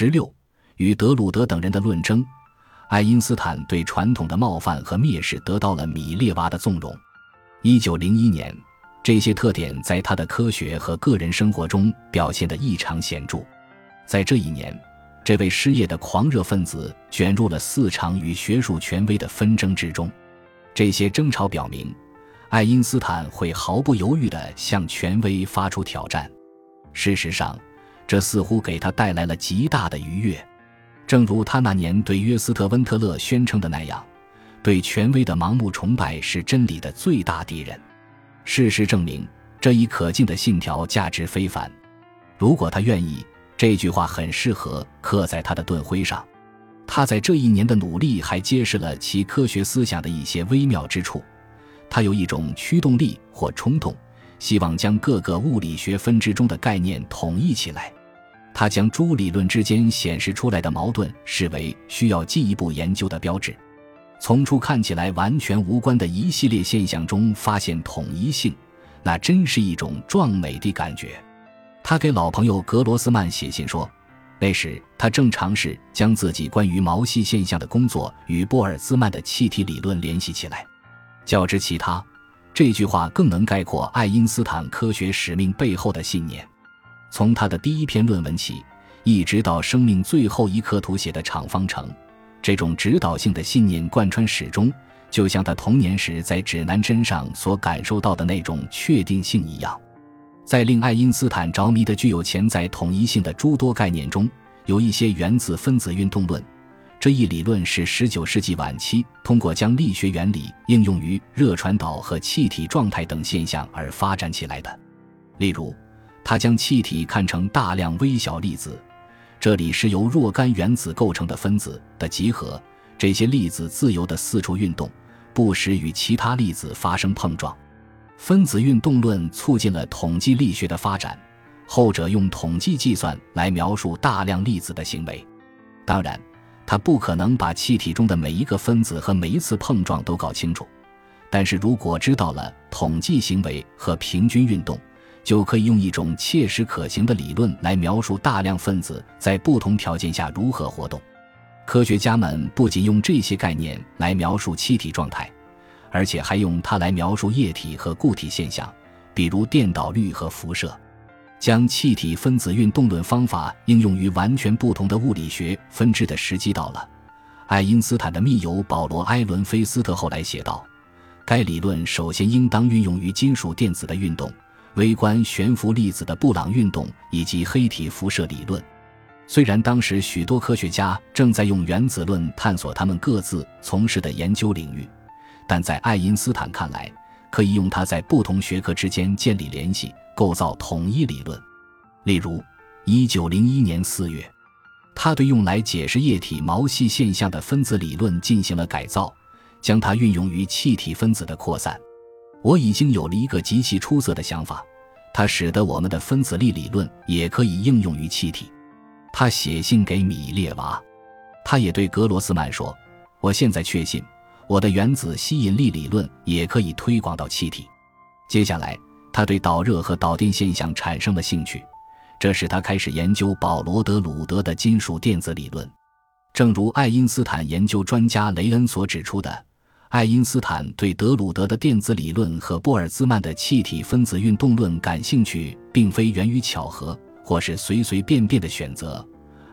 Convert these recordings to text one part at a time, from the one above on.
十六，与德鲁德等人的论争，爱因斯坦对传统的冒犯和蔑视得到了米列娃的纵容。一九零一年，这些特点在他的科学和个人生活中表现得异常显著。在这一年，这位失业的狂热分子卷入了四场与学术权威的纷争之中。这些争吵表明，爱因斯坦会毫不犹豫地向权威发出挑战。事实上，这似乎给他带来了极大的愉悦。正如他那年对约斯特·温特勒宣称的那样。对权威的盲目崇拜是真理的最大敌人。事实证明，这一可敬的信条价值非凡。如果他愿意，这句话很适合刻在他的盾徽上。他在这一年的努力还揭示了其科学思想的一些微妙之处。他有一种驱动力或冲动，希望将各个物理学分支中的概念统一起来。他将诸理论之间显示出来的矛盾视为需要进一步研究的标志。从初看起来完全无关的一系列现象中发现统一性，那真是一种壮美的感觉。他给老朋友格罗斯曼写信说，那时他正尝试将自己关于毛细现象的工作与波尔兹曼的气体理论联系起来。较之其他，这句话更能概括爱因斯坦科学使命背后的信念。从他的第一篇论文起，一直到生命最后一刻涂写的场方程。这种指导性的信念贯穿始终，就像他童年时在指南针上所感受到的那种确定性一样。在令爱因斯坦着迷的具有潜在统一性的诸多概念中，有一些原子分子运动论。这一理论是19世纪晚期通过将力学原理应用于热传导和气体状态等现象而发展起来的。例如，他将气体看成大量微小粒子。这里是由若干原子构成的分子的集合，这些粒子自由地四处运动，不时与其他粒子发生碰撞。分子运动论促进了统计力学的发展，后者用统计计算来描述大量粒子的行为。当然，它不可能把气体中的每一个分子和每一次碰撞都搞清楚，但是如果知道了统计行为和平均运动。就可以用一种切实可行的理论来描述大量分子在不同条件下如何活动。科学家们不仅用这些概念来描述气体状态，而且还用它来描述液体和固体现象，比如电导率和辐射。将气体分子运动论方法应用于完全不同的物理学分支的时机到了。爱因斯坦的密友保罗·埃伦菲斯特后来写道：“该理论首先应当运用于金属电子的运动。”微观悬浮粒子的布朗运动以及黑体辐射理论，虽然当时许多科学家正在用原子论探索他们各自从事的研究领域，但在爱因斯坦看来，可以用它在不同学科之间建立联系，构造统一理论。例如，1901年4月，他对用来解释液体毛细现象的分子理论进行了改造，将它运用于气体分子的扩散。我已经有了一个极其出色的想法，它使得我们的分子力理论也可以应用于气体。他写信给米列娃，他也对格罗斯曼说：“我现在确信，我的原子吸引力理论也可以推广到气体。”接下来，他对导热和导电现象产生了兴趣，这使他开始研究保罗·德鲁德的金属电子理论。正如爱因斯坦研究专家雷恩所指出的。爱因斯坦对德鲁德的电子理论和波尔兹曼的气体分子运动论感兴趣，并非源于巧合或是随随便便的选择，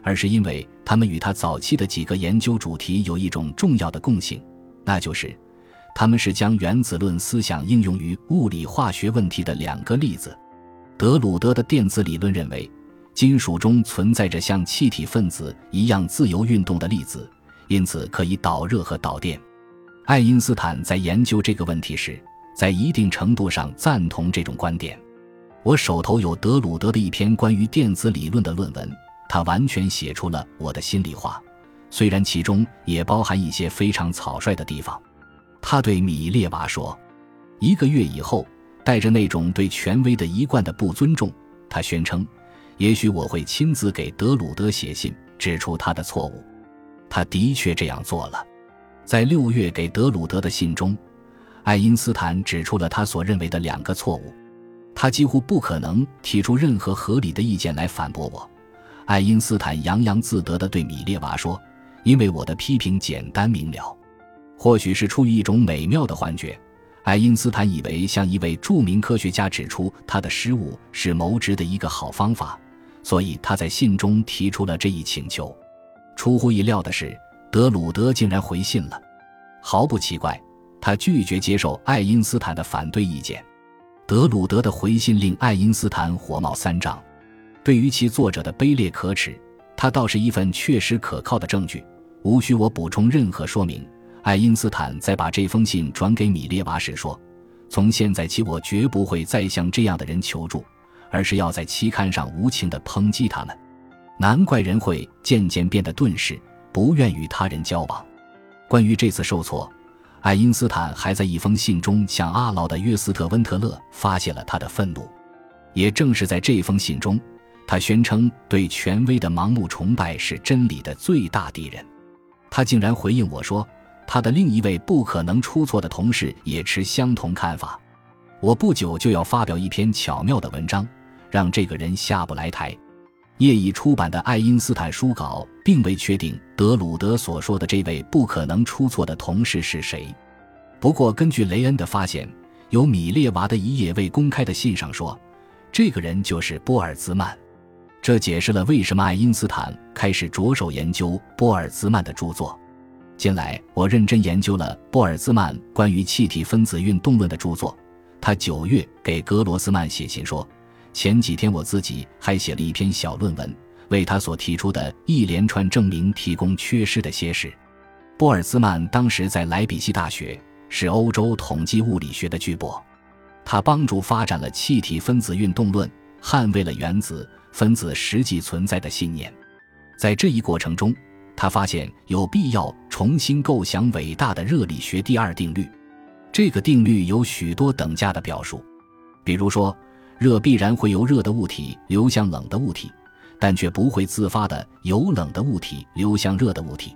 而是因为他们与他早期的几个研究主题有一种重要的共性，那就是他们是将原子论思想应用于物理化学问题的两个例子。德鲁德的电子理论认为，金属中存在着像气体分子一样自由运动的粒子，因此可以导热和导电。爱因斯坦在研究这个问题时，在一定程度上赞同这种观点。我手头有德鲁德的一篇关于电子理论的论文，他完全写出了我的心里话，虽然其中也包含一些非常草率的地方。他对米列娃说：“一个月以后，带着那种对权威的一贯的不尊重，他宣称，也许我会亲自给德鲁德写信，指出他的错误。他的确这样做了。”在六月给德鲁德的信中，爱因斯坦指出了他所认为的两个错误。他几乎不可能提出任何合理的意见来反驳我。爱因斯坦洋洋自得地对米列娃说：“因为我的批评简单明了。”或许是出于一种美妙的幻觉，爱因斯坦以为向一位著名科学家指出他的失误是谋职的一个好方法，所以他在信中提出了这一请求。出乎意料的是，德鲁德竟然回信了。毫不奇怪，他拒绝接受爱因斯坦的反对意见。德鲁德的回信令爱因斯坦火冒三丈。对于其作者的卑劣可耻，他倒是一份确实可靠的证据，无需我补充任何说明。爱因斯坦在把这封信转给米列娃时说：“从现在起，我绝不会再向这样的人求助，而是要在期刊上无情地抨击他们。难怪人会渐渐变得钝视，不愿与他人交往。”关于这次受挫，爱因斯坦还在一封信中向阿劳的约斯特温特勒发泄了他的愤怒。也正是在这封信中。他宣称，对权威的盲目崇拜是真理的最大敌人。他竟然回应我说，他的另一位不可能出错的同事也持相同看法。我不久就要发表一篇巧妙的文章，让这个人下不来台。业已出版的爱因斯坦书稿并未确定德鲁德所说的这位不可能出错的同事是谁。不过，根据雷恩的发现，有米列娃的一页未公开的信上说，这个人就是波尔兹曼。这解释了为什么爱因斯坦开始着手研究波尔兹曼的著作。近来，我认真研究了波尔兹曼关于气体分子运动论的著作。他九月给格罗斯曼写信说，前几天我自己还写了一篇小论文，为他所提出的一连串证明提供缺失的些事。波尔兹曼当时在莱比锡大学，是欧洲统计物理学的巨擘，他帮助发展了气体分子运动论，捍卫了原子。分子实际存在的信念，在这一过程中，他发现有必要重新构想伟大的热力学第二定律。这个定律有许多等价的表述，比如说，热必然会由热的物体流向冷的物体，但却不会自发的由冷的物体流向热的物体。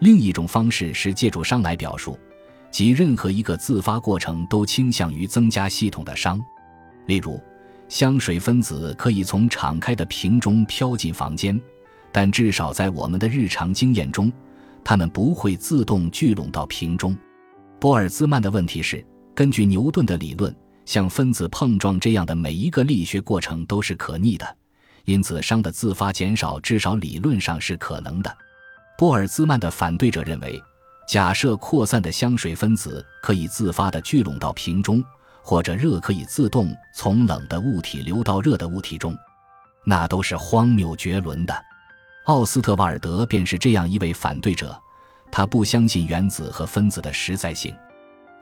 另一种方式是借助熵来表述，即任何一个自发过程都倾向于增加系统的熵，例如。香水分子可以从敞开的瓶中飘进房间，但至少在我们的日常经验中，它们不会自动聚拢到瓶中。波尔兹曼的问题是：根据牛顿的理论，像分子碰撞这样的每一个力学过程都是可逆的，因此熵的自发减少至少理论上是可能的。波尔兹曼的反对者认为，假设扩散的香水分子可以自发地聚拢到瓶中。或者热可以自动从冷的物体流到热的物体中，那都是荒谬绝伦的。奥斯特瓦尔德便是这样一位反对者，他不相信原子和分子的实在性，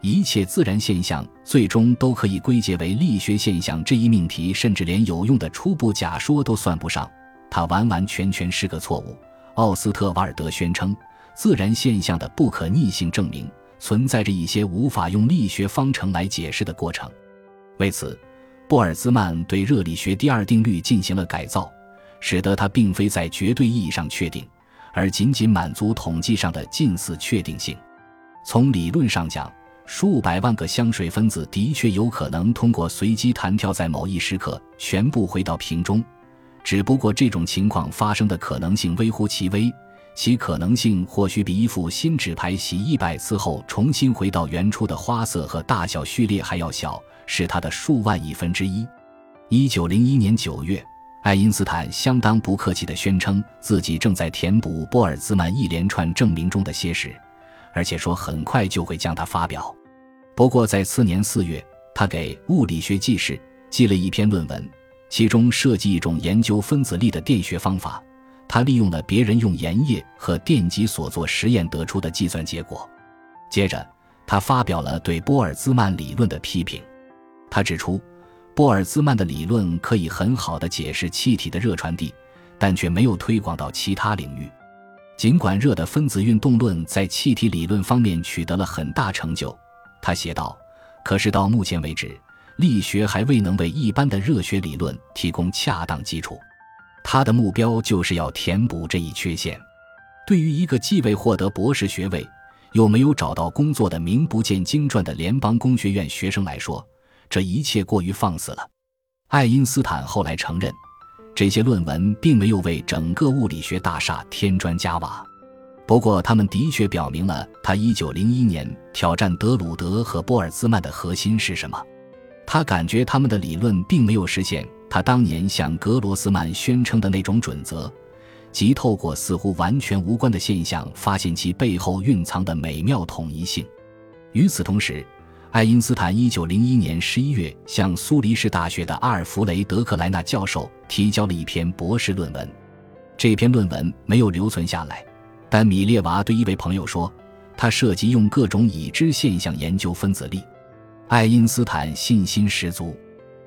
一切自然现象最终都可以归结为力学现象这一命题，甚至连有用的初步假说都算不上，它完完全全是个错误。奥斯特瓦尔德宣称，自然现象的不可逆性证明。存在着一些无法用力学方程来解释的过程，为此，布尔兹曼对热力学第二定律进行了改造，使得它并非在绝对意义上确定，而仅仅满足统计上的近似确定性。从理论上讲，数百万个香水分子的确有可能通过随机弹跳，在某一时刻全部回到瓶中，只不过这种情况发生的可能性微乎其微。其可能性或许比一副新纸牌洗一百次后重新回到原初的花色和大小序列还要小，是它的数万亿分之一。一九零一年九月，爱因斯坦相当不客气地宣称自己正在填补波尔兹曼一连串证明中的些事，而且说很快就会将它发表。不过在次年四月，他给《物理学纪事》寄了一篇论文，其中涉及一种研究分子力的电学方法。他利用了别人用盐液和电极所做实验得出的计算结果。接着，他发表了对波尔兹曼理论的批评。他指出，波尔兹曼的理论可以很好的解释气体的热传递，但却没有推广到其他领域。尽管热的分子运动论在气体理论方面取得了很大成就，他写道：“可是到目前为止，力学还未能为一般的热学理论提供恰当基础。”他的目标就是要填补这一缺陷。对于一个既未获得博士学位，又没有找到工作的名不见经传的联邦工学院学生来说，这一切过于放肆了。爱因斯坦后来承认，这些论文并没有为整个物理学大厦添砖加瓦，不过他们的确表明了他1901年挑战德鲁德和波尔兹曼的核心是什么。他感觉他们的理论并没有实现他当年向格罗斯曼宣称的那种准则，即透过似乎完全无关的现象发现其背后蕴藏的美妙统一性。与此同时，爱因斯坦1901年11月向苏黎世大学的阿尔弗雷德·克莱纳教授提交了一篇博士论文。这篇论文没有留存下来，但米列娃对一位朋友说，他涉及用各种已知现象研究分子力。爱因斯坦信心十足，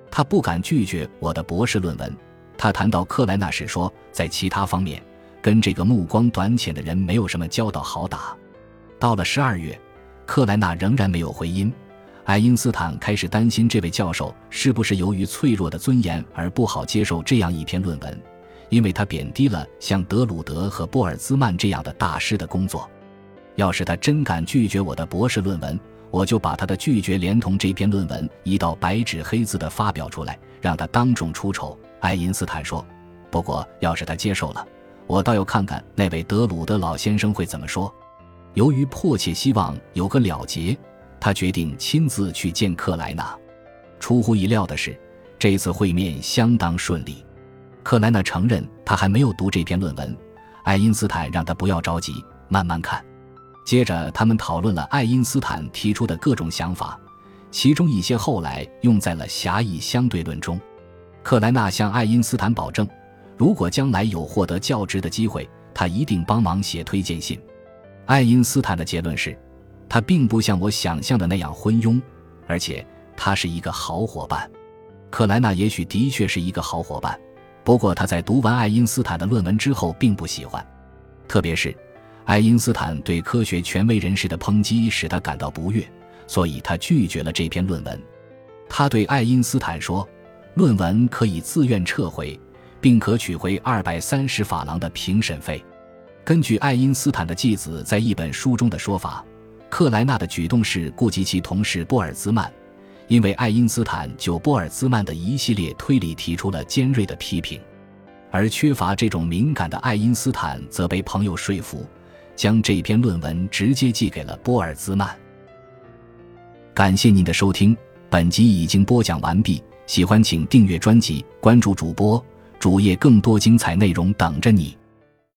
他不敢拒绝我的博士论文。他谈到克莱纳时说，在其他方面跟这个目光短浅的人没有什么交道好打。到了十二月，克莱纳仍然没有回音。爱因斯坦开始担心这位教授是不是由于脆弱的尊严而不好接受这样一篇论文，因为他贬低了像德鲁德和波尔兹曼这样的大师的工作。要是他真敢拒绝我的博士论文，我就把他的拒绝连同这篇论文一道白纸黑字的发表出来，让他当众出丑。爱因斯坦说：“不过，要是他接受了，我倒要看看那位德鲁德老先生会怎么说。”由于迫切希望有个了结。他决定亲自去见克莱纳。出乎意料的是，这次会面相当顺利。克莱纳承认他还没有读这篇论文，爱因斯坦让他不要着急，慢慢看。接着，他们讨论了爱因斯坦提出的各种想法，其中一些后来用在了狭义相对论中。克莱纳向爱因斯坦保证，如果将来有获得教职的机会，他一定帮忙写推荐信。爱因斯坦的结论是。他并不像我想象的那样昏庸，而且他是一个好伙伴。克莱纳也许的确是一个好伙伴，不过他在读完爱因斯坦的论文之后并不喜欢，特别是爱因斯坦对科学权威人士的抨击使他感到不悦，所以他拒绝了这篇论文。他对爱因斯坦说：“论文可以自愿撤回，并可取回二百三十法郎的评审费。”根据爱因斯坦的继子在一本书中的说法。克莱纳的举动是顾及其同事波尔兹曼，因为爱因斯坦就波尔兹曼的一系列推理提出了尖锐的批评，而缺乏这种敏感的爱因斯坦则被朋友说服，将这篇论文直接寄给了波尔兹曼。感谢您的收听，本集已经播讲完毕。喜欢请订阅专辑，关注主播主页，更多精彩内容等着你。